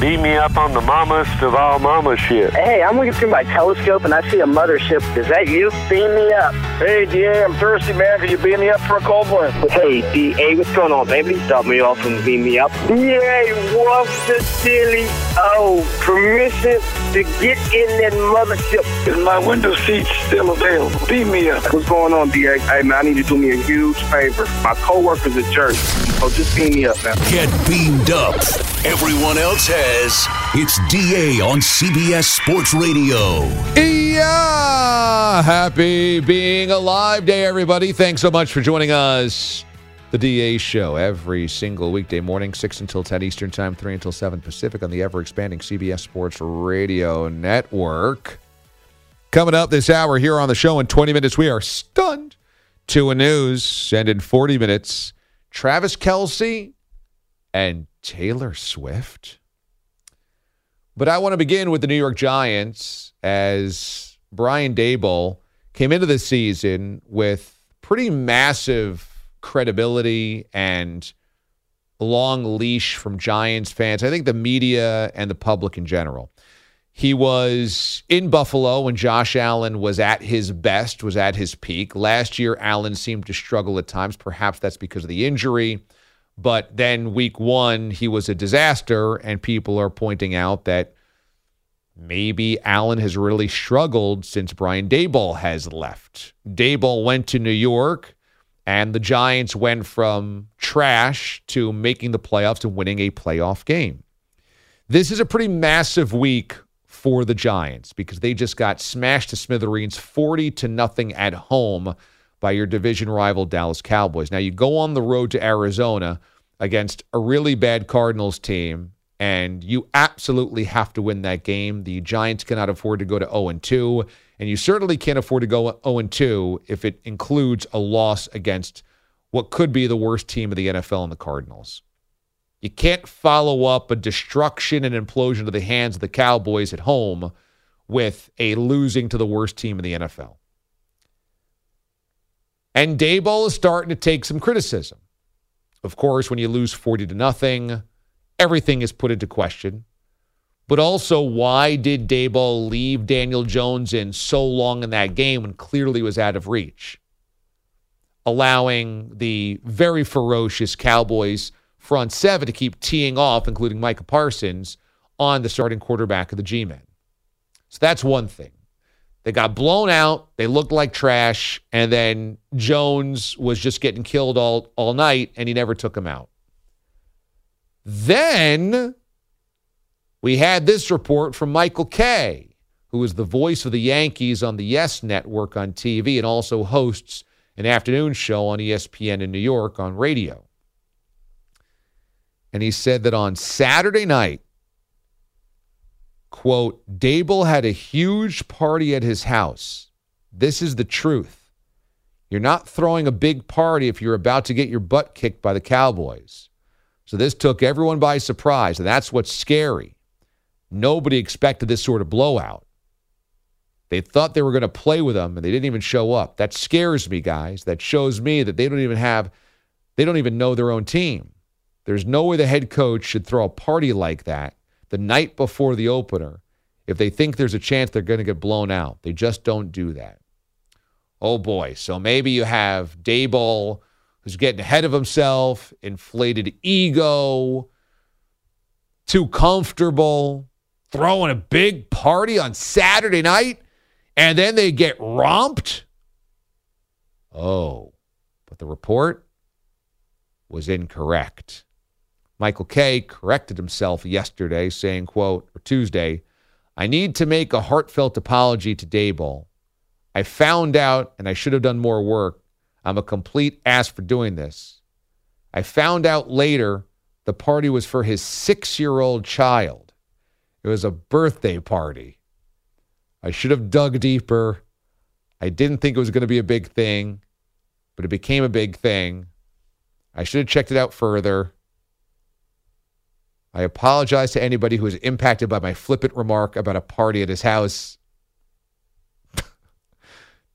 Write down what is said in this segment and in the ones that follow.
Beat me up on the mamas of all mama shit. Hey, I'm looking through my telescope and I see a mothership. Is that you? Beam me up. Hey, DA, I'm thirsty, man. Can you beam me up for a cold one? Hey, DA, what's going on, baby? Stop me off and beam me up. DA, what's the silly? Oh, permission to get in that mothership. Is my window seat still available? Beam me up. What's going on, DA? Hey, man, I need you to do me a huge favor. My coworker's a jerk. So just beam me up, man. Get beamed up. Everyone else has. It's DA on CBS Sports Radio. Yeah! Happy being alive day, everybody. Thanks so much for joining us. The DA Show every single weekday morning, 6 until 10 Eastern Time, 3 until 7 Pacific on the ever expanding CBS Sports Radio Network. Coming up this hour here on the show in 20 minutes, we are stunned to a news. And in 40 minutes, Travis Kelce, and Taylor Swift. But I want to begin with the New York Giants as Brian Daboll came into the season with pretty massive credibility and long leash from Giants fans. I think the media and the public in general. He was in Buffalo when Josh Allen was at his best, was at his peak. Last year, Allen seemed to struggle at times. Perhaps that's because of the injury. But then week one, he was a disaster, and people are pointing out that maybe Allen has really struggled since Brian Daboll has left. Daboll went to New York, and the Giants went from trash to making the playoffs and winning a playoff game. This is a pretty massive week for the Giants because they just got smashed to smithereens 40 to nothing at home by your division rival Dallas Cowboys. Now you go on the road to Arizona against a really bad Cardinals team, and you absolutely have to win that game. The Giants cannot afford to go to 0 and 2, and you certainly can't afford to go 0 and 2 if it includes a loss against what could be the worst team of the NFL in the Cardinals. You can't follow up a destruction and implosion to the hands of the Cowboys at home with a losing to the worst team in the NFL. And Daboll is starting to take some criticism. Of course, when you lose 40 to nothing, everything is put into question. But also, why did Daboll leave Daniel Jones in so long in that game when clearly was out of reach? Allowing the very ferocious Cowboys front seven to keep teeing off, including Micah Parsons, on the starting quarterback of the G Men. So that's one thing. They got blown out. They looked like trash. And then Jones was just getting killed all, all night, and he never took him out. Then we had this report from Michael Kay, who is the voice of the Yankees on the Yes Network on TV and also hosts an afternoon show on ESPN in New York on radio. And he said that on Saturday night, quote, Daboll had a huge party at his house. This is the truth. You're not throwing a big party if you're about to get your butt kicked by the Cowboys. So this took everyone by surprise, and that's what's scary. Nobody expected this sort of blowout. They thought they were going to play with them, and they didn't even show up. That scares me, guys. That shows me that they don't even have, they don't even know their own team. There's no way the head coach should throw a party like that the night before the opener if they think there's a chance they're going to get blown out. They just don't do that. Oh boy. So maybe you have Daboll who's getting ahead of himself, inflated ego, too comfortable, throwing a big party on Saturday night, and then they get romped. Oh, but the report was incorrect. Michael Kay corrected himself yesterday, saying, quote, or Tuesday, I need to make a heartfelt apology to Daboll. I found out, and I should have done more work. I'm a complete ass for doing this. I found out later the party was for his six year old child. It was a birthday party. I should have dug deeper. I didn't think it was going to be a big thing, but it became a big thing. I should have checked it out further. I apologize to anybody who was impacted by my flippant remark about a party at his house.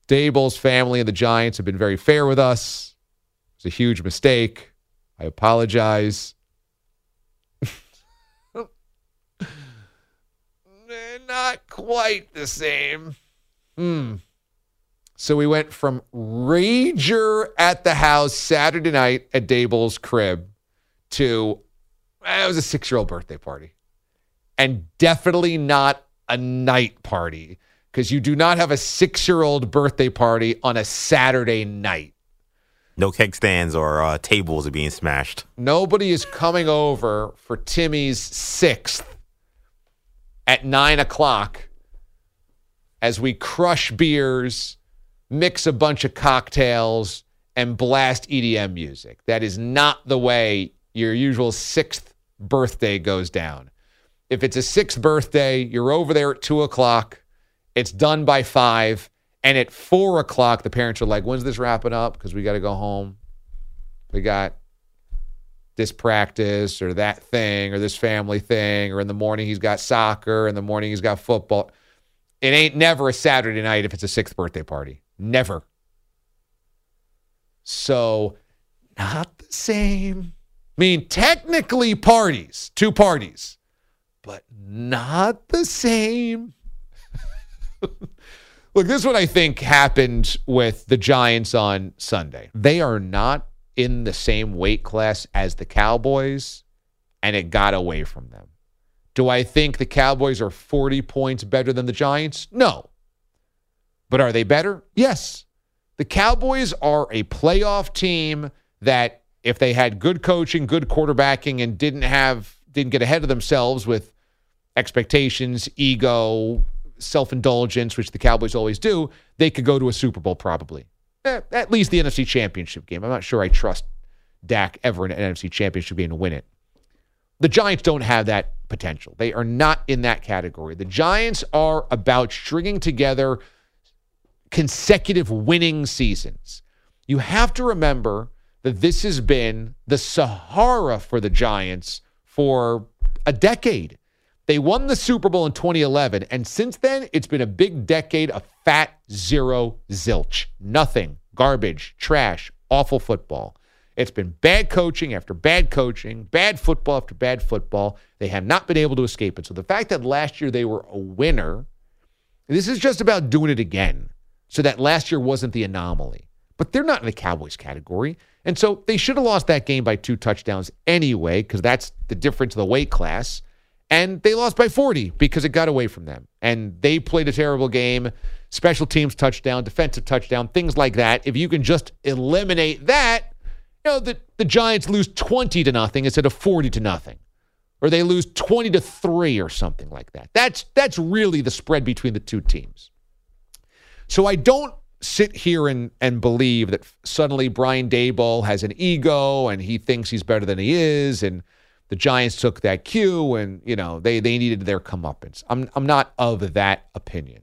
Daboll's family and the Giants have been very fair with us. It's a huge mistake. I apologize. Not quite the same. Hmm. So we went from Rager at the house Saturday night at Daboll's crib to it was a six year old birthday party. And definitely not a night party because you do not have a six year old birthday party on a Saturday night. No keg stands or uh, tables are being smashed. Nobody is coming over for Timmy's sixth at nine o'clock as we crush beers, mix a bunch of cocktails, and blast EDM music. That is not the way your usual sixth birthday goes down. If it's a sixth birthday, you're over there at two o'clock, it's done by five, and at four o'clock, the parents are like, When's this wrapping up? Because we got to go home. We got this practice or that thing or this family thing, or in the morning he's got soccer, in the morning he's got football. It ain't never a Saturday night if it's a sixth birthday party. Never. So, not the same. Mean, technically parties, two parties, but not the same. Look, this is what I think happened with the Giants on Sunday. They are not in the same weight class as the Cowboys, and it got away from them. Do I think the Cowboys are 40 points better than the Giants? No. But are they better? Yes. The Cowboys are a playoff team that if they had good coaching, good quarterbacking and didn't have didn't get ahead of themselves with expectations, ego, self-indulgence, which the Cowboys always do, they could go to a Super Bowl probably. At least the NFC Championship game. I'm not sure I trust Dak ever in an NFC Championship game to win it. The Giants don't have that potential. They are not in that category. The Giants are about stringing together consecutive winning seasons. You have to remember that this has been the Sahara for the Giants for a decade. They won the Super Bowl in 2011, and since then, it's been a big decade of fat zero zilch. Nothing, garbage, trash, awful football. It's been bad coaching after bad coaching, bad football after bad football. They have not been able to escape it. So the fact that last year they were a winner, this is just about doing it again so that last year wasn't the anomaly. But they're not in the Cowboys category. And so they should have lost that game by two touchdowns anyway, because that's the difference of the weight class. And they lost by 40 because it got away from them. And they played a terrible game. Special teams touchdown, defensive touchdown, things like that. If you can just eliminate that, you know, the, the Giants lose 20 to nothing instead of 40 to nothing. Or they lose 20 to 3 or something like that. That's that's really the spread between the two teams. So I don't sit here and, and believe that suddenly Brian Daboll has an ego and he thinks he's better than he is, and the Giants took that cue and you know they they needed their comeuppance. I'm I'm not of that opinion.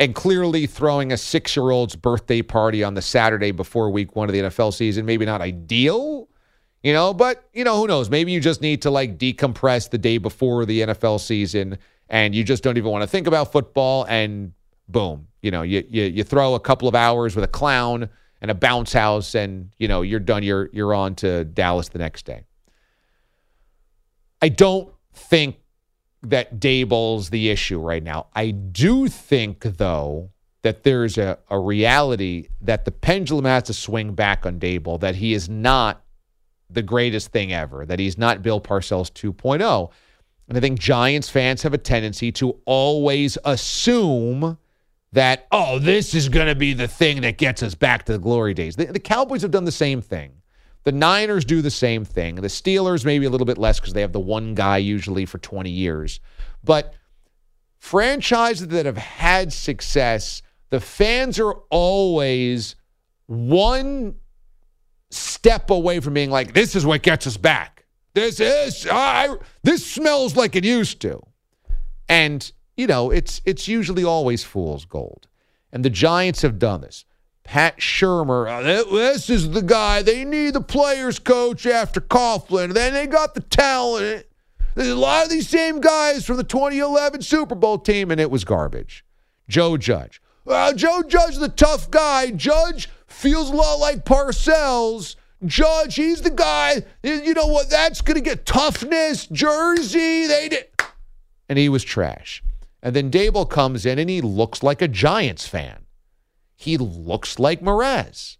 And clearly throwing a six year old's birthday party on the Saturday before week one of the NFL season, maybe not ideal, you know, but you know, who knows? Maybe you just need to like decompress the day before the NFL season and you just don't even want to think about football and boom, you know, you, you you throw a couple of hours with a clown and a bounce house, and you know you're done. You're you're on to Dallas the next day. I don't think that Daboll's the issue right now. I do think though that there's a, a reality that the pendulum has to swing back on Daboll, that he is not the greatest thing ever, that he's not Bill Parcells 2.0. And I think Giants fans have a tendency to always assume that, oh, this is going to be the thing that gets us back to the glory days. The, the Cowboys have done the same thing. The Niners do the same thing. The Steelers, maybe a little bit less because they have the one guy usually for 20 years. But franchises that have had success, the fans are always one step away from being like, this is what gets us back. This is, I, this smells like it used to. And, you know, it's, it's usually always fool's gold. And the Giants have done this. Pat Shurmur, uh, this is the guy. They need the players coach after Coughlin. Then they got the talent. There's a lot of these same guys from the 2011 Super Bowl team, and it was garbage. Joe Judge. Well, Joe Judge the tough guy. Judge feels a lot like Parcells. Judge, he's the guy. You know what? That's going to get toughness. Jersey, they did. And he was trash. And then Daboll comes in and he looks like a Giants fan. He looks like Mraz.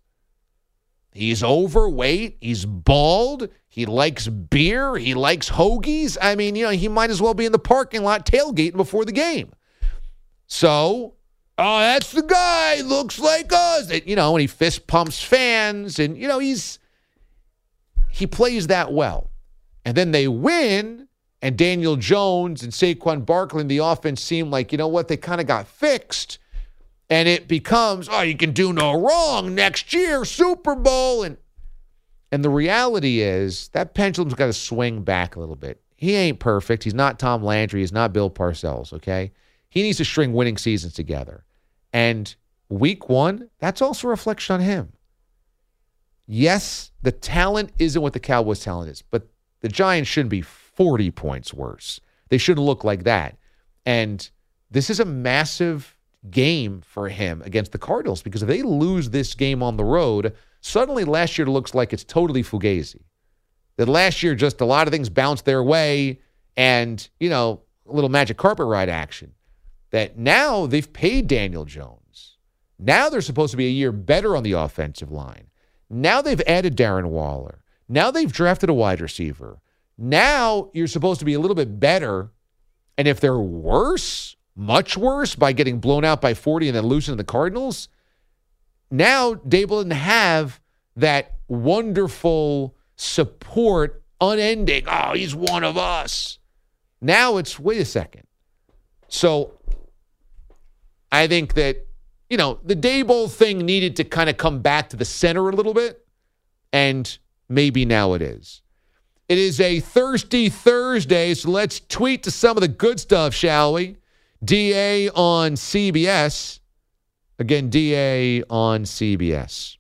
He's overweight. He's bald. He likes beer. He likes hoagies. I mean, you know, he might as well be in the parking lot tailgating before the game. So, oh, that's the guy. Looks like us. You know, and he fist pumps fans. And, you know, he's, he plays that well. And then they win. And Daniel Jones and Saquon Barkley the offense seem like, you know what, they kind of got fixed. And it becomes oh you can do no wrong next year super bowl. And and the reality is that pendulum's got to swing back a little bit. He ain't perfect. He's not tom landry. He's not bill parcells okay? He needs to string winning seasons together. And week one that's also a reflection on him. Yes the talent isn't what the cowboys talent is but the giants shouldn't be 40 points worse they shouldn't look like that and this is a massive game for him against the Cardinals because if they lose this game on the road, suddenly last year looks like it's totally fugazi. That last year just a lot of things bounced their way and, you know, a little magic carpet ride action. That now they've paid Daniel Jones. Now they're supposed to be a year better on the offensive line. Now they've added Darren Waller. Now they've drafted a wide receiver. Now you're supposed to be a little bit better. And if they're worse, much worse by getting blown out by 40 and then losing to the Cardinals. Now Daboll didn't have that wonderful support, unending. Oh, he's one of us. Now it's wait a second. So I think that you know the Daboll thing needed to kind of come back to the center a little bit, and maybe now it is. It is a thirsty Thursday, so let's tweet to some of the good stuff, shall we? DA on CBS. Again, DA on CBS.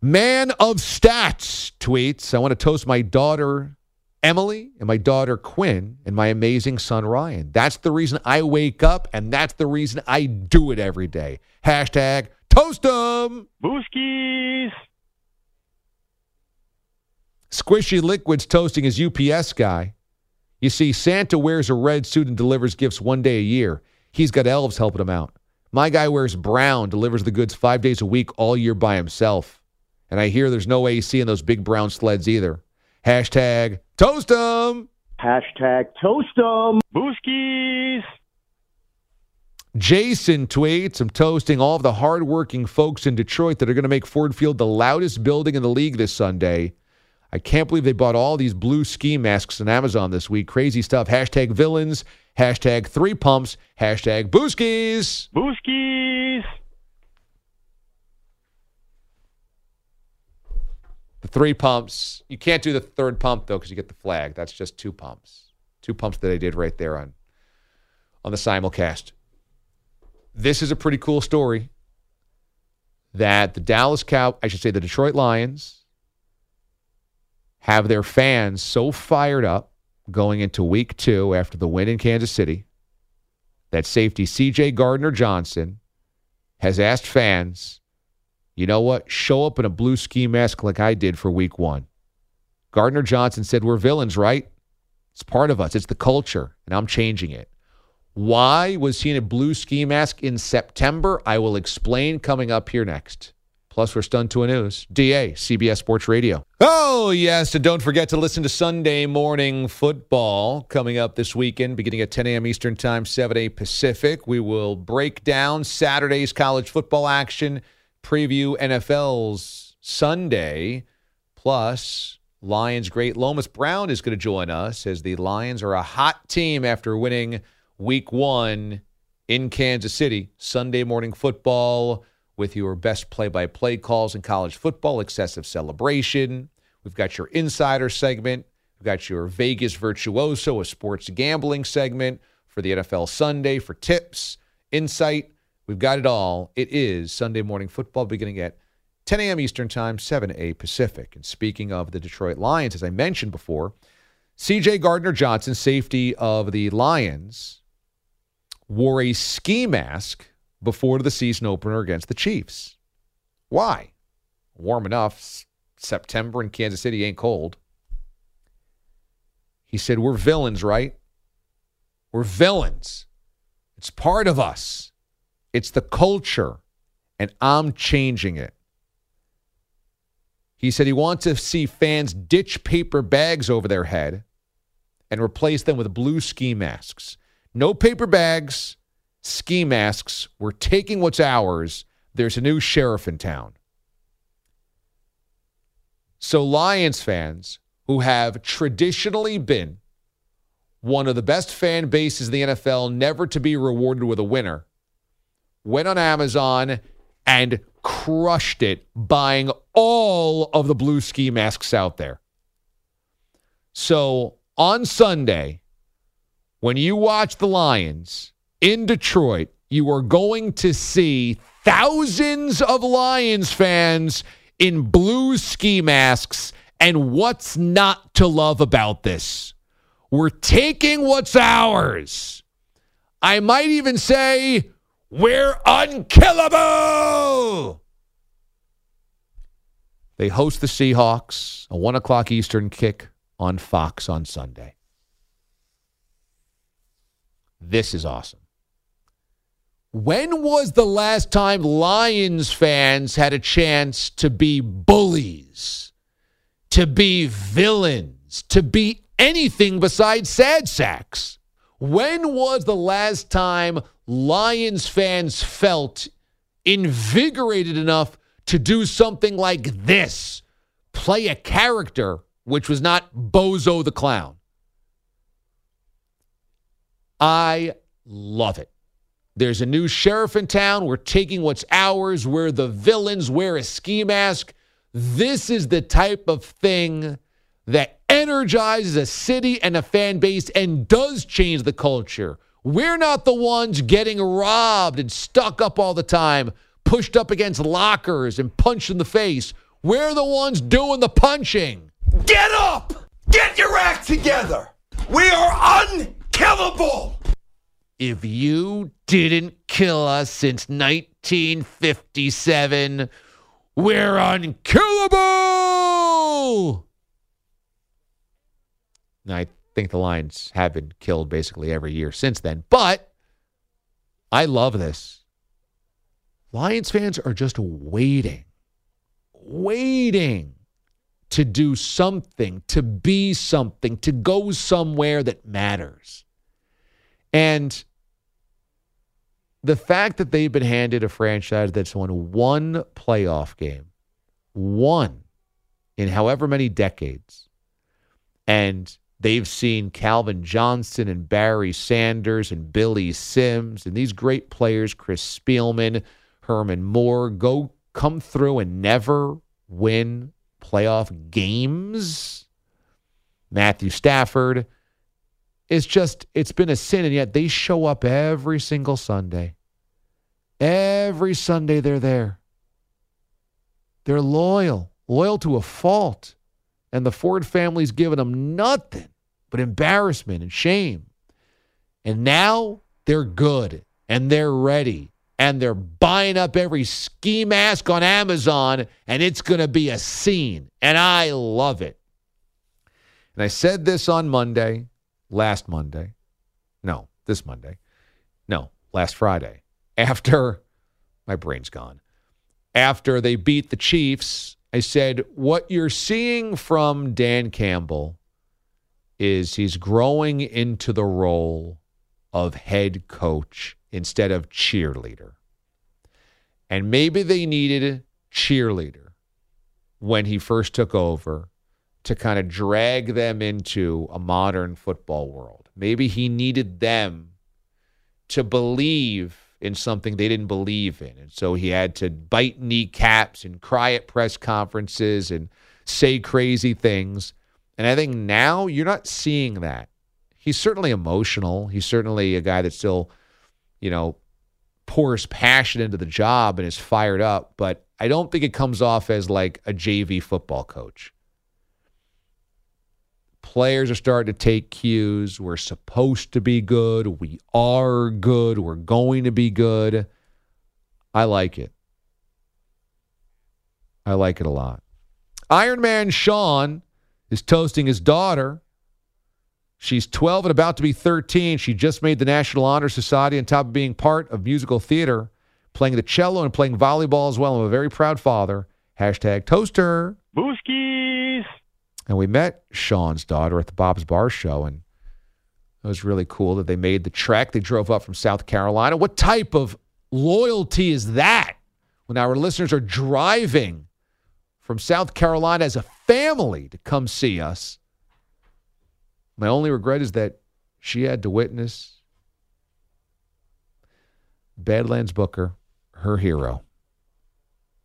Man of Stats tweets I want to toast my daughter Emily and my daughter Quinn and my amazing son Ryan. That's the reason I wake up and that's the reason I do it every day. Hashtag toast them. Booskies. Squishy Liquids toasting his UPS guy. You see, Santa wears a red suit and delivers gifts one day a year. He's got elves helping him out. My guy wears brown, delivers the goods five days a week all year by himself. And I hear there's no AC in those big brown sleds either. Hashtag toast 'em. Hashtag toast 'em. Booskies. Jason tweets, I'm toasting all of the hardworking folks in Detroit that are going to make Ford Field the loudest building in the league this Sunday. I can't believe they bought all these blue ski masks on Amazon this week. Crazy stuff. Hashtag villains. Hashtag three pumps. Hashtag booskies. Booskies. The three pumps. You can't do the third pump though because you get the flag. That's just two pumps. Two pumps that I did right there on on the simulcast. This is a pretty cool story that the Dallas Cow, I should say the Detroit Lions have their fans so fired up going into week two after the win in Kansas City that safety CJ Gardner Johnson has asked fans, you know what, show up in a blue ski mask like I did for week one. Gardner Johnson said, We're villains, right? It's part of us, it's the culture, and I'm changing it. Why was he in a blue ski mask in September? I will explain coming up here next. Plus, we're stunned to a news. DA, CBS Sports Radio. Oh, yes. And don't forget to listen to Sunday morning football coming up this weekend, beginning at 10 a.m. Eastern Time, 7 a.m. Pacific. We will break down Saturday's college football action, preview NFL's Sunday, plus Lions great Lomas Brown is going to join us as the Lions are a hot team after winning week one in Kansas City. Sunday morning football with your best play by play calls in college football, excessive celebration. We've got your insider segment. We've got your Vegas Virtuoso, a sports gambling segment for the NFL Sunday for tips, insight. We've got it all. It is Sunday morning football beginning at 10 a.m. Eastern Time, 7 a.m. Pacific. And speaking of the Detroit Lions, as I mentioned before, CJ Gardner Johnson, safety of the Lions, wore a ski mask before the season opener against the Chiefs. Why? Warm enough. September in Kansas City ain't cold. He said, We're villains, right? We're villains. It's part of us, it's the culture, and I'm changing it. He said he wants to see fans ditch paper bags over their head and replace them with blue ski masks. No paper bags, ski masks. We're taking what's ours. There's a new sheriff in town. So, Lions fans who have traditionally been one of the best fan bases in the NFL, never to be rewarded with a winner, went on Amazon and crushed it buying all of the blue ski masks out there. So, on Sunday, when you watch the Lions, in Detroit, you are going to see thousands of Lions fans in blue ski masks. And what's not to love about this? We're taking what's ours. I might even say, we're unkillable. They host the Seahawks, a one o'clock Eastern kick on Fox on Sunday. This is awesome. When was the last time Lions fans had a chance to be bullies, to be villains, to be anything besides sad sacks? When was the last time Lions fans felt invigorated enough to do something like this? Play a character which was not Bozo the Clown. I love it. There's a new sheriff in town. We're taking what's ours. We're the villains. Wear a ski mask. This is the type of thing that energizes a city and a fan base and does change the culture. We're not the ones getting robbed and stuck up all the time, pushed up against lockers and punched in the face. We're the ones doing the punching. Get up! Get your act together! We are unkillable! If you didn't kill us since 1957, we're unkillable! I think the Lions have been killed basically every year since then, but I love this. Lions fans are just waiting, waiting to do something, to be something, to go somewhere that matters. And the fact that they've been handed a franchise that's won one playoff game, one in however many decades, and they've seen Calvin Johnson and Barry Sanders and Billy Sims and these great players, Chris Spielman, Herman Moore, go come through and never win playoff games. Matthew Stafford it's just, it's been a sin. And yet they show up every single Sunday. Every Sunday they're there. They're loyal, loyal to a fault. And the Ford family's given them nothing but embarrassment and shame. And now they're good and they're ready and they're buying up every ski mask on Amazon and it's going to be a scene. And I love it. And I said this on Monday last Monday. No, this Monday. No, last Friday. After my brain's gone. After they beat the Chiefs, I said, What you're seeing from Dan Campbell is he's growing into the role of head coach instead of cheerleader. And maybe they needed cheerleader when he first took over to kind of drag them into a modern football world. Maybe he needed them to believe in something they didn't believe in. And so he had to bite kneecaps and cry at press conferences and say crazy things. And I think now you're not seeing that. He's certainly emotional. He's certainly a guy that still, you know, pours passion into the job and is fired up, but I don't think it comes off as like a JV football coach. Players are starting to take cues. We're supposed to be good. We are good. We're going to be good. I like it. I like it a lot. Iron Man Sean is toasting his daughter. She's 12 and about to be 13. She just made the National Honor Society on top of being part of musical theater, playing the cello and playing volleyball as well. I'm a very proud father. Hashtag toaster. Booskies. And we met Sean's daughter at the Bob's Bar Show, and it was really cool that they made the trek. They drove up from South Carolina. What type of loyalty is that when our listeners are driving from South Carolina as a family to come see us? My only regret is that she had to witness Badlands Booker, her hero,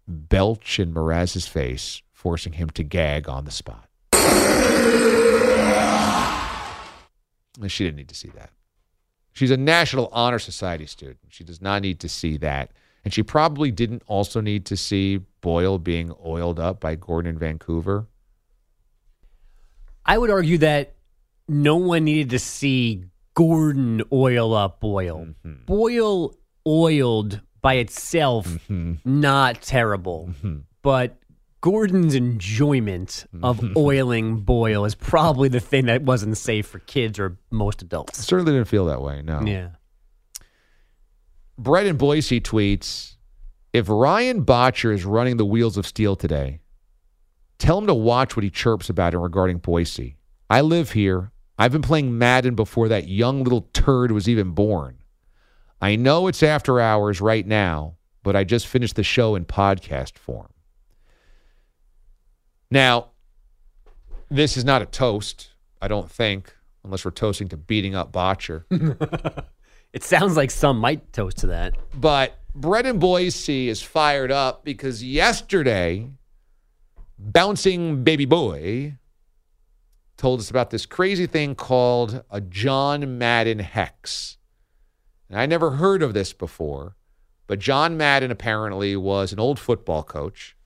belch in Mraz's face, forcing him to gag on the spot. She didn't need to see that. She's a National Honor Society student. She does not need to see that. And she probably didn't also need to see Boyle being oiled up by Gordon in Vancouver. I would argue that no one needed to see Gordon oil up Boyle. Mm-hmm. Boyle oiled by itself, Mm-hmm. not terrible. But Gordon's enjoyment of oiling Boyle is probably the thing that wasn't safe for kids or most adults. Certainly didn't feel that way, no. Yeah. Brett in Boise tweets If Ryan Botcher is running the wheels of steel today, tell him to watch what he chirps about it regarding Boise. I live here. I've been playing Madden before that young little turd was even born. I know it's after hours right now, but I just finished the show in podcast form. Now, this is not a toast, I don't think, unless we're toasting to beating up Botcher. It sounds like some might toast to that. But Brett in Boise is fired up because yesterday, Bouncing Baby Boy told us about this crazy thing called a John Madden hex. And I never heard of this before, but John Madden apparently was an old football coach.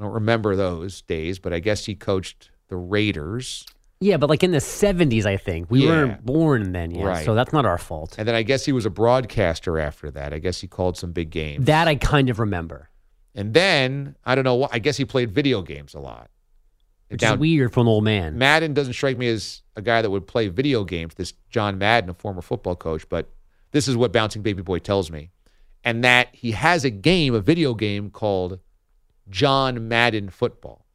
I don't remember those days, but I guess he coached the Raiders. Yeah, but like in the 70s, I think. We Yeah. weren't born then yet, Right. so that's not our fault. And then I guess he was a broadcaster after that. I guess he called some big games. That I kind of remember, And then I don't know what. I guess he played video games a lot. which Now, is weird for an old man. Madden doesn't strike me as a guy that would play video games. This John Madden, a former football coach, but this is what Bouncing Baby Boy tells me, and that he has a game, a video game called John Madden Football,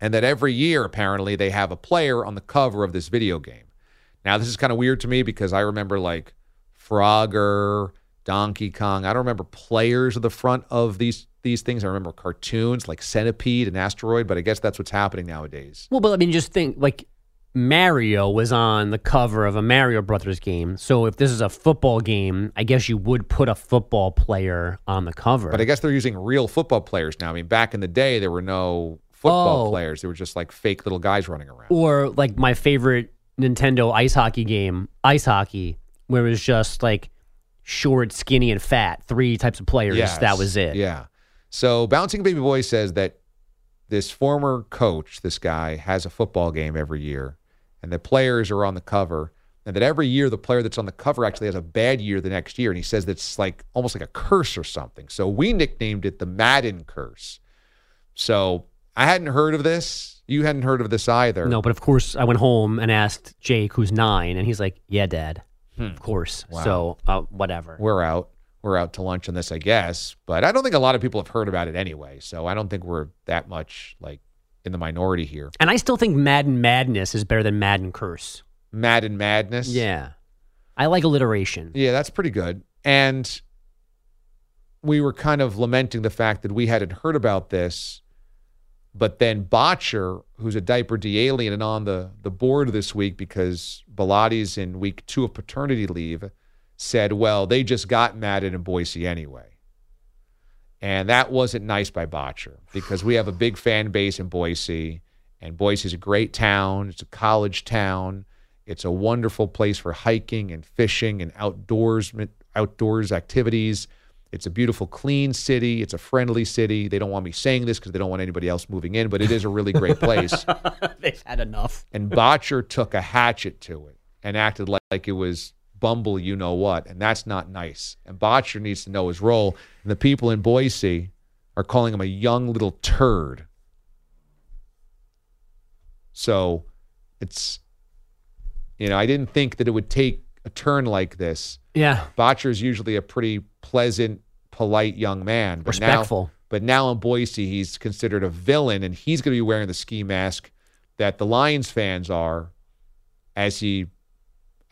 and that every year apparently they have a player on the cover of this video game. Now this is kind of weird to me because I remember like Frogger, Donkey Kong. I don't remember players at the front of these these things. I remember cartoons like Centipede and Asteroid, but I guess that's what's happening nowadays. Well, but I mean, just think like Mario was on the cover of a Mario Brothers game. So if this is a football game, I guess you would put a football player on the cover. But I guess they're using real football players now. I mean, back in the day, there were no football Oh. players. They were just like fake little guys running around. or like my favorite Nintendo ice hockey game, Ice Hockey, where it was just like short, skinny, and fat. Three types of players. Yes. That was it. Yeah. So Bouncing Baby Boy says that this former coach, this guy, has a football game every year, and the players are on the cover, and that every year the player that's on the cover actually has a bad year the next year, and he says that's like almost like a curse or something. So we nicknamed it the Madden curse. So I hadn't heard of this. You hadn't heard of this either. No, but of course I went home and asked Jake, who's nine, and he's like, "Yeah, Dad." of course. Wow. So uh, whatever. We're out. We're out to lunch on this, I guess. But I don't think a lot of people have heard about it anyway. So I don't think we're that much like in the minority here. And I still think Madden Madness is better than Madden Curse. Madden Madness. Yeah. I like alliteration. Yeah, that's pretty good. And we were kind of lamenting the fact that we hadn't heard about this, but then Botcher, who's a diaper D alien and on the, the board this week because Bilatti's in week two of paternity leave, said, well, they just got Madden in Boise anyway. And that wasn't nice by Botcher because we have a big fan base in Boise, and Boise is a great town. It's a college town. It's a wonderful place for hiking and fishing and outdoors outdoors activities. It's a beautiful, clean city. It's a friendly city. They don't want me saying this because they don't want anybody else moving in, but it is a really great place. They've had enough. and Botcher took a hatchet to it and acted like, like it was Bumble, you know what, and that's not nice. And Botcher needs to know his role. And the people in Boise are calling him a young little turd. So it's, you know, I didn't think that it would take a turn like this. Yeah. Botcher is usually a pretty pleasant, polite young man. But Respectful. Now, but now in Boise, he's considered a villain, and he's going to be wearing the ski mask that the Lions fans are, as he,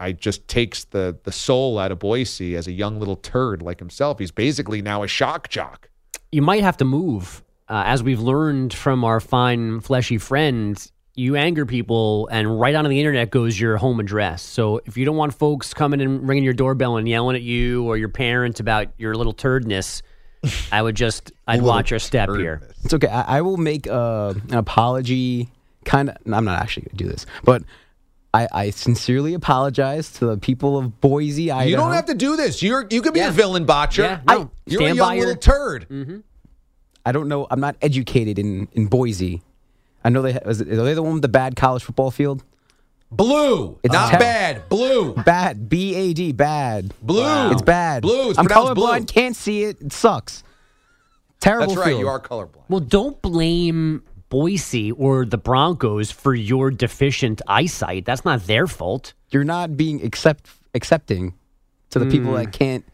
I just takes the the soul out of Boise as a young little turd like himself. He's basically now a shock jock. You might have to move. Uh, as we've learned from our fine, fleshy friend, you anger people, and right onto the internet goes your home address. So if you don't want folks coming and ringing your doorbell and yelling at you or your parents about your little turdness, I would just, I'd watch your step here. It's okay. I, I will make uh, an apology. Kind of. I'm not actually going to do this, but I, I sincerely apologize to the people of Boise, Idaho. You don't have to do this. You're you could be a villain, Botcher. Yeah, no. I- you're a young by your- little turd. Mm-hmm. I don't know. I'm not educated in, in Boise. I know they is, are they the one with the bad college football field? Blue, It's not ter- bad. Blue, Bad. B A D. Bad. Blue. It's bad. Blue. It's I'm pronounced colorblind. blue. Can't see it. It sucks. Terrible. That's right. field. You are colorblind. Well, don't blame Boise or the Broncos for your deficient eyesight. That's not their fault. You're not being accept accepting to the people Mm. that can't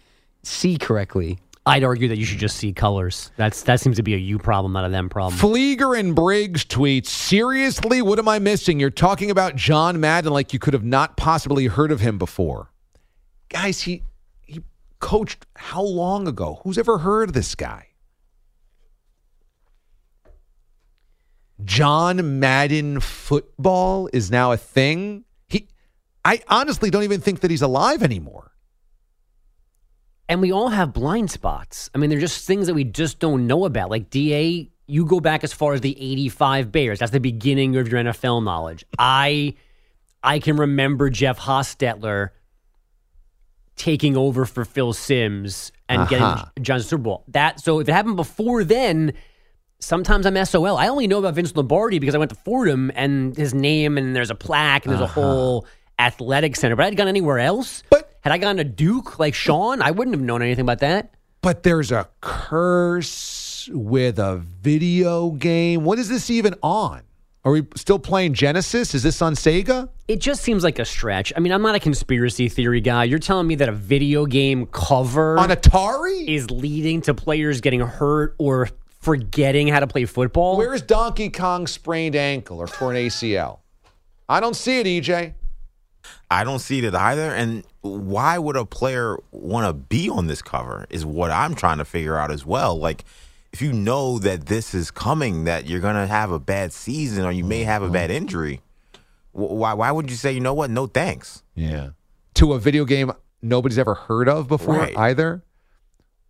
see correctly. I'd argue that you should just see colors. That's that seems to be a you problem, not a them problem. Flieger and Briggs tweets, seriously, what am I missing? You're talking about John Madden like you could have not possibly heard of him before. Guys, he he coached how long ago? Who's ever heard of this guy? John Madden football is now a thing. He I honestly don't even think that he's alive anymore. And we all have blind spots. I mean, they're just things that we just don't know about. Like DA, you go back as far as the 85 Bears. That's the beginning of your NFL knowledge. I I can remember Jeff Hostetler taking over for Phil Simms and Uh-huh. getting John Super Bowl. That so if it happened before then, sometimes I'm SOL. I only know about Vince Lombardi because I went to Fordham and his name and there's a plaque and there's a uh-huh. whole athletic center. But I'd gone anywhere else. But had I gone to Duke like Sean, I wouldn't have known anything about that. But there's a curse with a video game. What is this even on? Are we still playing Genesis? Is this on Sega? It just seems like a stretch. I mean, I'm not a conspiracy theory guy. You're telling me that a video game cover on Atari is leading to players getting hurt or forgetting how to play football? Where is Donkey Kong's sprained ankle or torn ACL? I don't see it, EJ. I don't see it either. And why would a player want to be on this cover is what I'm trying to figure out as well. Like, if you know that this is coming, that you're going to have a bad season or you may have a bad mm-hmm. injury, why, why would you say, you know what, no thanks? Yeah. To a video game nobody's ever heard of before Right. either.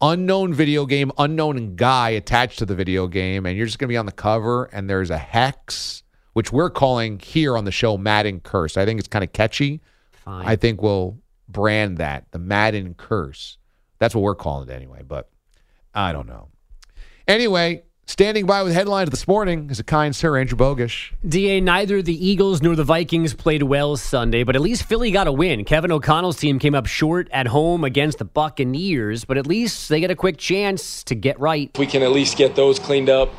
Unknown video game, unknown guy attached to the video game, and you're just going to be on the cover, and there's a hex, which we're calling here on the show Madden Curse. I think it's kind of catchy. Fine. I think we'll brand that the Madden Curse. That's what we're calling it anyway, but I don't know. Anyway, standing by with headlines this morning is a kind sir, Andrew Bogusch. DA, neither the Eagles nor the Vikings played well Sunday, but at least Philly got a win. Kevin O'Connell's team came up short at home against the Buccaneers, but at least they get a quick chance to get right. If we can at least get those cleaned up,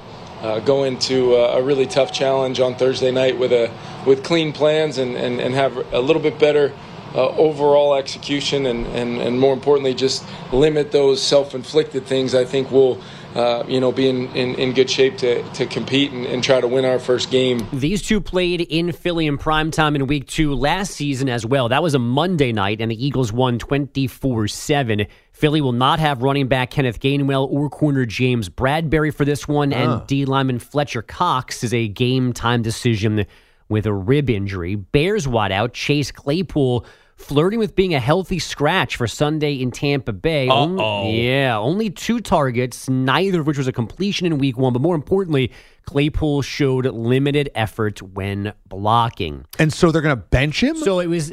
uh, go into a, a really tough challenge on Thursday night with a with clean plans and, and, and have a little bit better uh, overall execution and, and, and more importantly, just limit those self inflicted things, I think we'll. Uh, you know, be in, in, in good shape to, to compete and, and try to win our first game. These two played in Philly in primetime in week two last season as well. That was a Monday night, and the Eagles won 24 7. Philly will not have running back Kenneth Gainwell or corner James Bradberry for this one, Oh. and D lineman Fletcher Cox is a game time decision with a rib injury. Bears wideout Chase Claypool flirting with being a healthy scratch for Sunday in Tampa Bay. Only- Uh-oh. yeah, only two targets, neither of which was a completion in week one, but more importantly, Claypool showed limited effort when blocking. And so they're going to bench him? So it was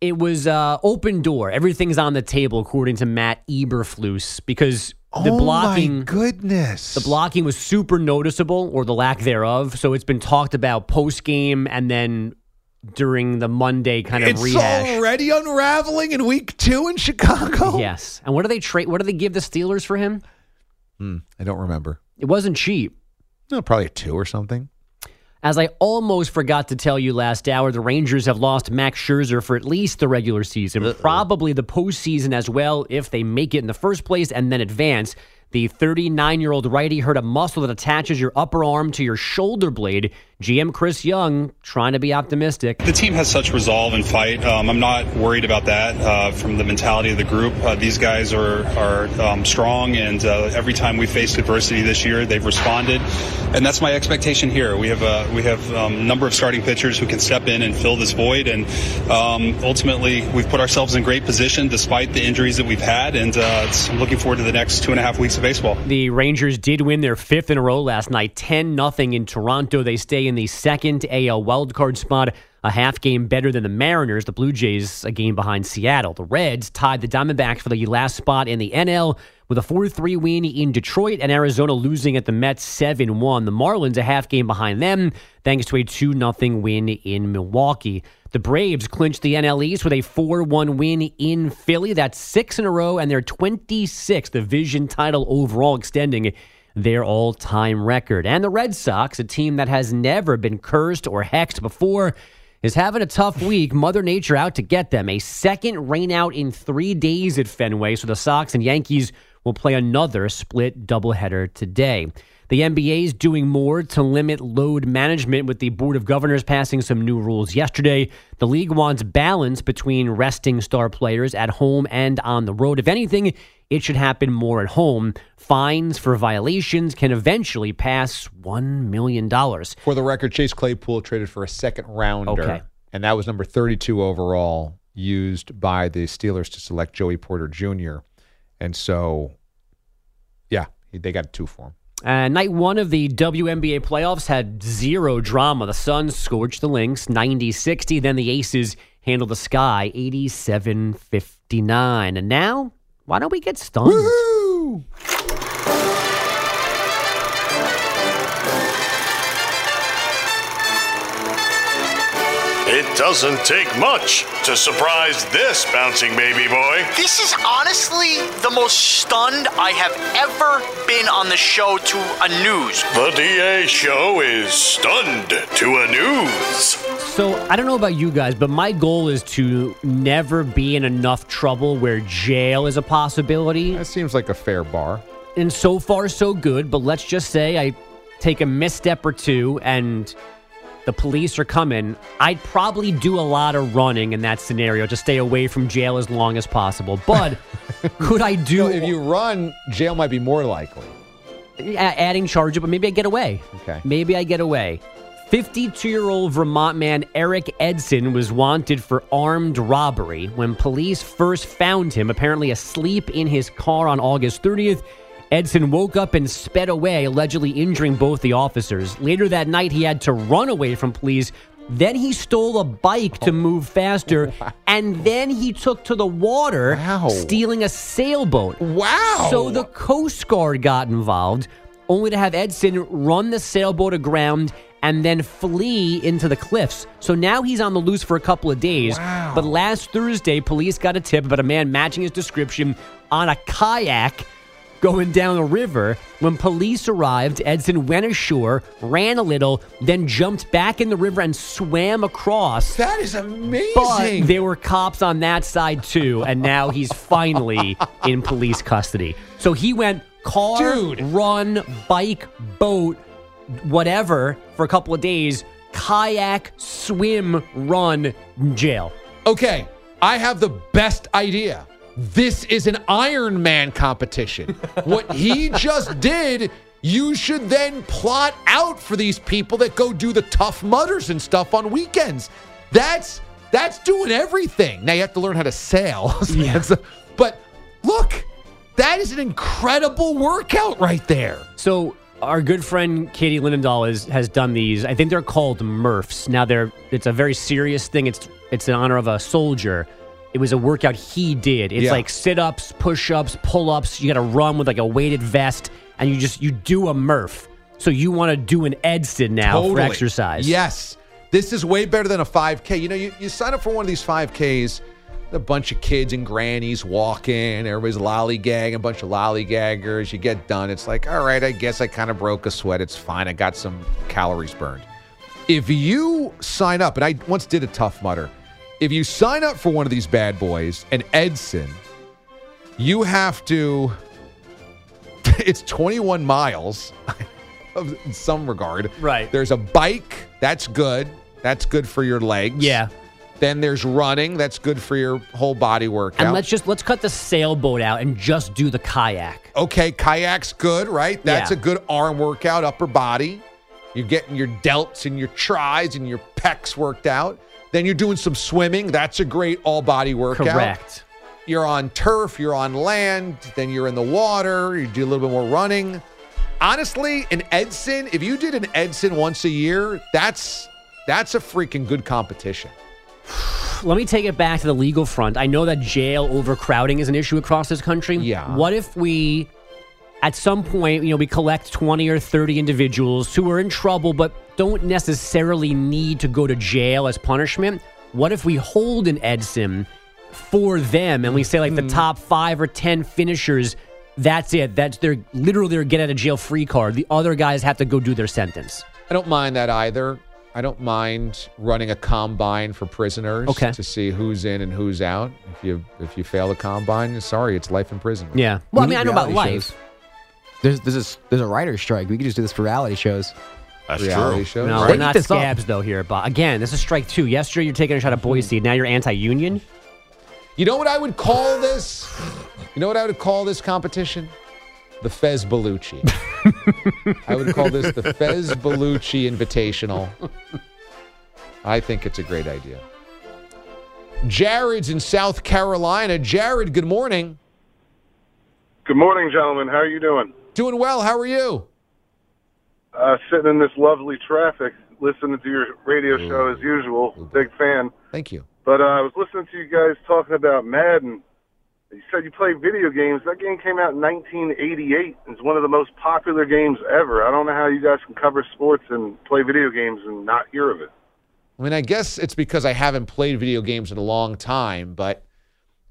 it was uh, open door. Everything's on the table according to Matt Eberflus because the oh blocking my goodness. the blocking was super noticeable or the lack thereof. So it's been talked about post game and then during the Monday kind of it's rehash. already unraveling in week two in Chicago? Yes. And what do they trade? What do they give the Steelers for him? Hmm, I don't remember. It wasn't cheap. No, probably a two or something. As I almost forgot to tell you last hour, the Rangers have lost Max Scherzer for at least the regular season, probably the postseason as well, if they make it in the first place and then advance. The 39 year old righty hurt a muscle that attaches your upper arm to your shoulder blade. GM Chris Young trying to be optimistic. The team has such resolve and fight. Um, I'm not worried about that uh, from the mentality of the group. Uh, these guys are are um, strong, and uh, every time we faced adversity this year, they've responded, and that's my expectation here. We have a we have um, a number of starting pitchers who can step in and fill this void, and um, ultimately, we've put ourselves in great position despite the injuries that we've had, and uh, it's, I'm looking forward to the next two and a half weeks of baseball. The Rangers did win their fifth in a row last night, 10 0 in Toronto. They stay in the second AL wildcard spot, a half game better than the Mariners. The Blue Jays, a game behind Seattle. The Reds tied the Diamondbacks for the last spot in the NL with a 4 3 win in Detroit and Arizona losing at the Mets 7 1. The Marlins, a half game behind them, thanks to a 2 0 win in Milwaukee. The Braves clinched the NL East with a 4 1 win in Philly. That's six in a row, and their 26th division title overall, extending their all time record. And the Red Sox, a team that has never been cursed or hexed before, is having a tough week. Mother Nature out to get them. A second rainout in three days at Fenway, so the Sox and Yankees will play another split doubleheader today. The NBA is doing more to limit load management with the Board of Governors passing some new rules yesterday. The league wants balance between resting star players at home and on the road. If anything, it should happen more at home. Fines for violations can eventually pass $1 million. For the record, Chase Claypool traded for a second rounder. Okay. And that was number 32 overall, used by the Steelers to select Joey Porter Jr. And so, yeah, they got two for him. Uh, night one of the WNBA playoffs had zero drama. The Suns scorched the Lynx 90 60. Then the Aces handled the Sky 87 59. And now, why don't we get stunned? It doesn't take much to surprise this bouncing baby boy. This is honestly the most stunned I have ever been on the show to a news. The DA show is stunned to a news. So, I don't know about you guys, but my goal is to never be in enough trouble where jail is a possibility. That seems like a fair bar. And so far, so good. But let's just say I take a misstep or two and the police are coming. I'd probably do a lot of running in that scenario to stay away from jail as long as possible. But could I do. No, if you run, jail might be more likely. Adding charges, but maybe I get away. Okay. Maybe I get away. 52 year old Vermont man Eric Edson was wanted for armed robbery. When police first found him, apparently asleep in his car on August 30th, Edson woke up and sped away, allegedly injuring both the officers. Later that night, he had to run away from police. Then he stole a bike to move faster, and then he took to the water, stealing a sailboat. Wow. So the Coast Guard got involved, only to have Edson run the sailboat aground and then flee into the cliffs. So now he's on the loose for a couple of days. But last Thursday, police got a tip about a man matching his description on a kayak going down a river. When police arrived, Edson went ashore, ran a little, then jumped back in the river and swam across. That is amazing. But there were cops on that side too, and now he's finally in police custody. So he went car, Dude. run, bike, boat, whatever for a couple of days, kayak, swim, run, jail. Okay, I have the best idea. This is an Iron Man competition. what he just did, you should then plot out for these people that go do the tough mudders and stuff on weekends. That's that's doing everything. Now you have to learn how to sail. A- but look, that is an incredible workout right there. So our good friend Katie Linendoll is, has done these. I think they're called Murphs. Now they're it's a very serious thing. It's it's in honor of a soldier. It was a workout he did. It's Yeah. like sit ups, push ups, pull ups. You got to run with like a weighted vest, and you just you do a Murph. So you want to do an Edson now for Totally. exercise? Yes. This is way better than a 5K. You know, you, you sign up for one of these 5Ks, a bunch of kids and grannies walking, everybody's lollygagging, a bunch of lollygaggers. You get done. It's like, all right, I guess I kind of broke a sweat. It's fine. I got some calories burned. If you sign up, and I once did a tough mudder, if you sign up for one of these bad boys, an Edson, you have to, it's 21 miles of- in some regard. Right. There's a bike. That's good. That's good for your legs. Yeah. Then there's running. That's good for your whole body workout. And let's just let's cut the sailboat out and just do the kayak. okay, kayak's good, right? That's Yeah. a good arm workout, upper body. You're getting your delts and your tries and your pecs worked out. Then you're doing some swimming. That's a great all body workout. Correct. You're on turf, you're on land, then you're in the water, you do a little bit more running. Honestly, an Edson, if you did an Edson once a year, that's that's a freaking good competition. Let me take it back to the legal front. I know that jail overcrowding is an issue across this country. Yeah. What if we, at some point, you know, we collect 20 or 30 individuals who are in trouble but don't necessarily need to go to jail as punishment? What if we hold an Edson for them and we say, like, the hmm. top five or 10 finishers, that's it. That's their literally their get out of jail free card. The other guys have to go do their sentence. I don't mind that either. I don't mind running a combine for prisoners Okay. to see who's in and who's out. If you if you fail the combine, sorry, it's life in prison. Yeah. We Well, I mean, I know about life. shows. There's there's a, there's a writer's strike. We could just do this for reality shows. That's Reality true. shows. No, Right. we're not Eat this up. scabs though here. But again, this is strike two. Yesterday you're taking a shot at Boise. Now you're anti-union. You know what I would call this? You know what I would call this competition? The Fez Bellucci. I would call this the Fez Bellucci Invitational. I think it's a great idea. Jared's in South Carolina. Jared, good morning. Good morning, gentlemen. How are you doing? Doing well. How are you? Uh, sitting in this lovely traffic, listening to your radio show as usual. Big fan. Thank you. But uh, I was listening to you guys talking about Madden. You said you play video games. That game came out in 1988. It's one of the most popular games ever. I don't know how you guys can cover sports and play video games and not hear of it. I mean, I guess it's because I haven't played video games in a long time, but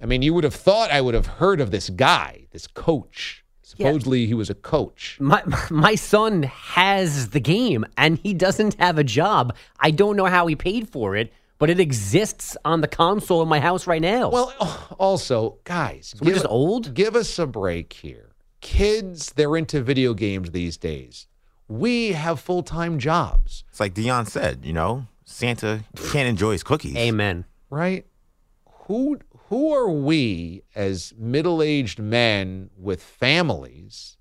I mean, you would have thought I would have heard of this guy, this coach. Supposedly he was a coach. My my son has the game and he doesn't have a job. I don't know how he paid for it, but it exists on the console in my house right now. Well, also, guys, we're just old? Give us a break here. Kids, they're into video games these days. We have full time jobs, It's like Dion said, you know, Santa can't enjoy his cookies. Amen. right? Who who are we as middle aged men with families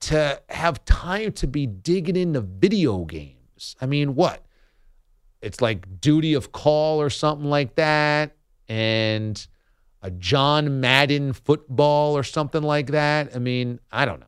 to have time to be digging into video games? I mean, what? It's like duty of call or something like that, and a John Madden football or something like that. I mean, I don't know.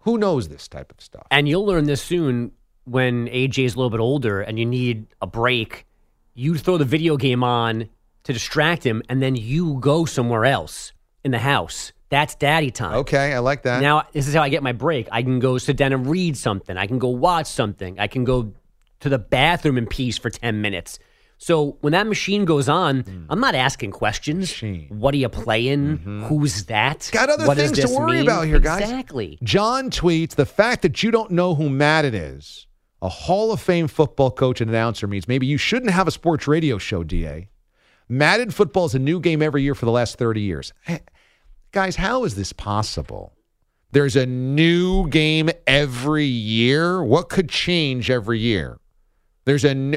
Who knows this type of stuff? And you'll learn this soon when AJ's a little bit older and you need a break. You throw the video game on to distract him, and then you go somewhere else in the house. That's daddy time. Okay, I like that. Now, this is how I get my break. I can go sit down and read something. I can go watch something. I can go to the bathroom in peace for 10 minutes. So when that machine goes on, Hmm. I'm not asking questions. What are you playing? Who's that? Mm-hmm. Got other What things to worry mean? about here, guys. Exactly. John tweets the fact that you don't know who Madden is, a Hall of Fame football coach and announcer, means maybe you shouldn't have a sports radio show, DA. Madden football is a new game every year for the last 30 years. Guys, how is this possible? There's a new game every year. What could change every year? There's a n-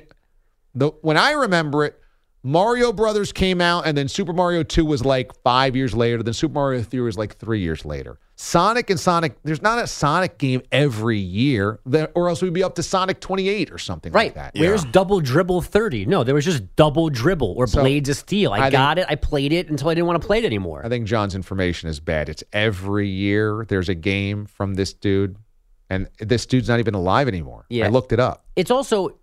the when I remember it, Mario Brothers came out, and then Super Mario Two was like five years later. Then Super Mario Three was like three years later. Sonic and Sonic, there's not a Sonic game every year, that- or else we'd be up to Sonic 28 or something Right. like that. Where's Double Dribble 30? No, there was just Double Dribble or So, Blades of Steel. I, I think- got it. I played it until I didn't want to play it anymore. I think John's information is bad. It's every year there's a game from this dude, and this dude's not even alive anymore. Yeah. I looked it up. It's also,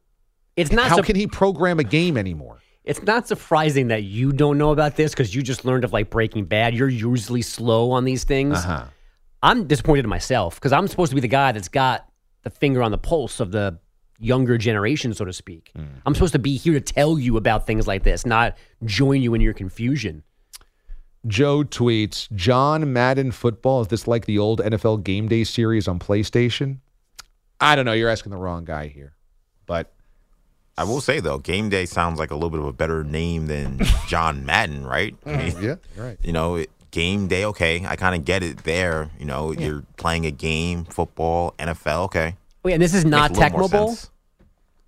it's not. How sup- can he program a game anymore? It's not surprising that you don't know about this because you just learned of like Breaking Bad. You're usually slow on these things. Uh-huh. I'm disappointed in myself because I'm supposed to be the guy that's got the finger on the pulse of the younger generation, so to speak. Hmm. I'm supposed to be here to tell you about things like this, not join you in your confusion. Joe tweets, John Madden football. Is this like the old NFL game day series on PlayStation? I don't know. You're asking the wrong guy here. But I will say though, game day sounds like a little bit of a better name than John Madden, right? I mean, yeah, right. You know, it, game day. Okay, I kind of get it there. You know, you're playing a game, football, NFL. Okay. Wait, and this is not Makes a Tecmo Bowl?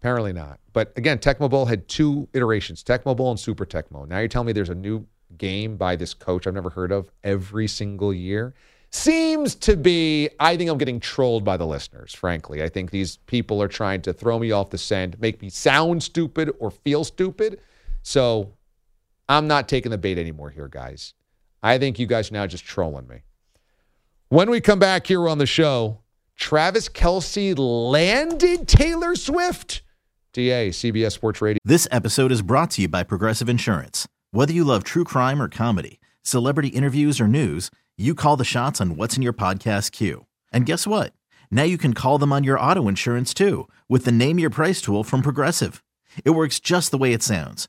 Apparently not. But again, Tecmo Bowl had two iterations, Tecmo Bowl and Super Tecmo. Now you're telling me there's a new game by this coach I've never heard of every single year? Seems to be, I think I'm getting trolled by the listeners, frankly. I think these people are trying to throw me off the scent, make me sound stupid or feel stupid. So I'm not taking the bait anymore here, guys. I think you guys are now just trolling me. When we come back here on the show, Travis Kelce landed Taylor Swift. DA, CBS Sports Radio. This episode is brought to you by Progressive Insurance. Whether you love true crime or comedy, celebrity interviews or news, you call the shots on what's in your podcast queue. And guess what? Now you can call them on your auto insurance too with the Name Your Price tool from Progressive. It works just the way it sounds.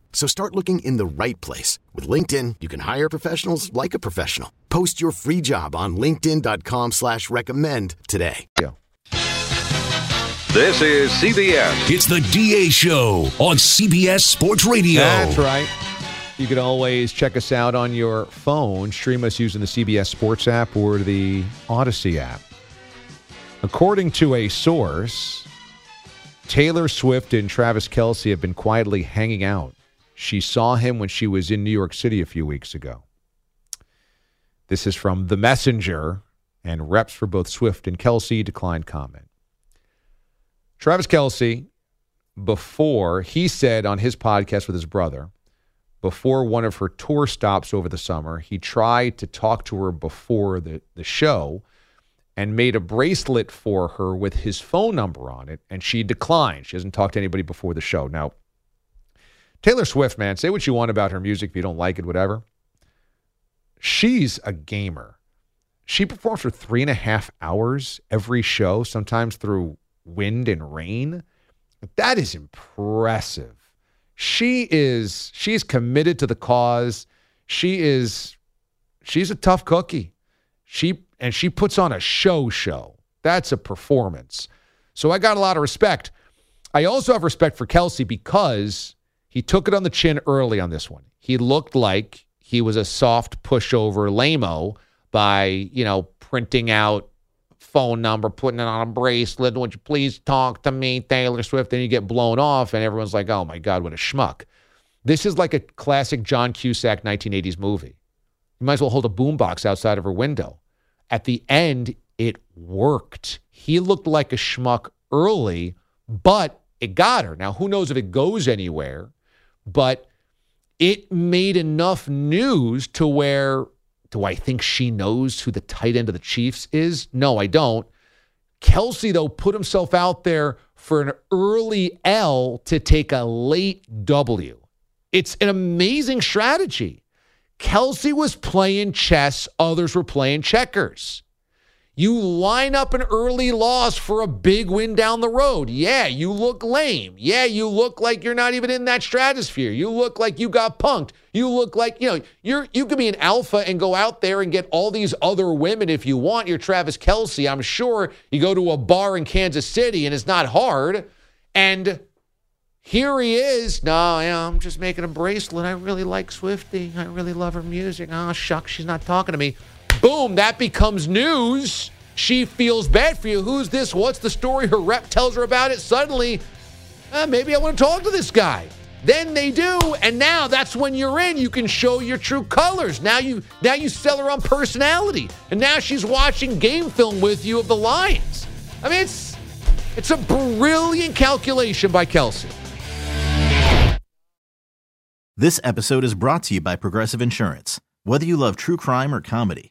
So start looking in the right place. With LinkedIn, you can hire professionals like a professional. Post your free job on linkedin.com slash recommend today. This is CBS. It's the DA Show on CBS Sports Radio. That's right. You can always check us out on your phone, stream us using the CBS Sports app or the Audacy app. According to a source, Taylor Swift and Travis Kelce have been quietly hanging out. She saw him when she was in New York City a few weeks ago. This is from The Messenger, and reps for both Swift and Kelce declined comment. Travis Kelce, before he said on his podcast with his brother, before one of her tour stops over the summer, he tried to talk to her before the, the show and made a bracelet for her with his phone number on it, and she declined. She hasn't talked to anybody before the show. Now, Taylor Swift, man, say what you want about her music if you don't like it, whatever. She's a gamer. She performs for three and a half hours every show, sometimes through wind and rain. That is impressive. She is she's committed to the cause. She is she's a tough cookie. She and she puts on a show show. That's a performance. So I got a lot of respect. I also have respect for Kelce because he took it on the chin early on this one. He looked like he was a soft pushover lameo, by, you know, printing out phone number, putting it on a bracelet. Would you please talk to me, Taylor Swift? Then you get blown off, and everyone's like, oh my God, what a schmuck. This is like a classic John Cusack 1980s movie. You might as well hold a boombox outside of her window. At the end, it worked. He looked like a schmuck early, but it got her. Now, who knows if it goes anywhere, but it made enough news to where do I think she knows who the tight end of the Chiefs is? No, I don't. Kelce, though, put himself out there for an early L to take a late W. It's an amazing strategy. Kelce was playing chess, others were playing checkers. You line up an early loss for a big win down the road. Yeah, you look lame. Yeah, you look like you're not even in that stratosphere. You look like you got punked. You look like, you know, you're you could be an alpha and go out there and get all these other women if you want. You're Travis Kelce. I'm sure you go to a bar in Kansas City and it's not hard. And here he is. No, yeah, I'm just making a bracelet. I really like Swifty. I really love her music. Oh, shucks, she's not talking to me. Boom, that becomes news. She feels bad for you. Who's this? What's the story? Her rep tells her about it. Suddenly, uh, maybe I want to talk to this guy. Then they do, and now that's when you're in. You can show your true colors. Now you now you sell her on personality, and now she's watching game film with you of the Lions. I mean, it's it's a brilliant calculation by Kelce. This episode is brought to you by Progressive Insurance. Whether you love true crime or comedy,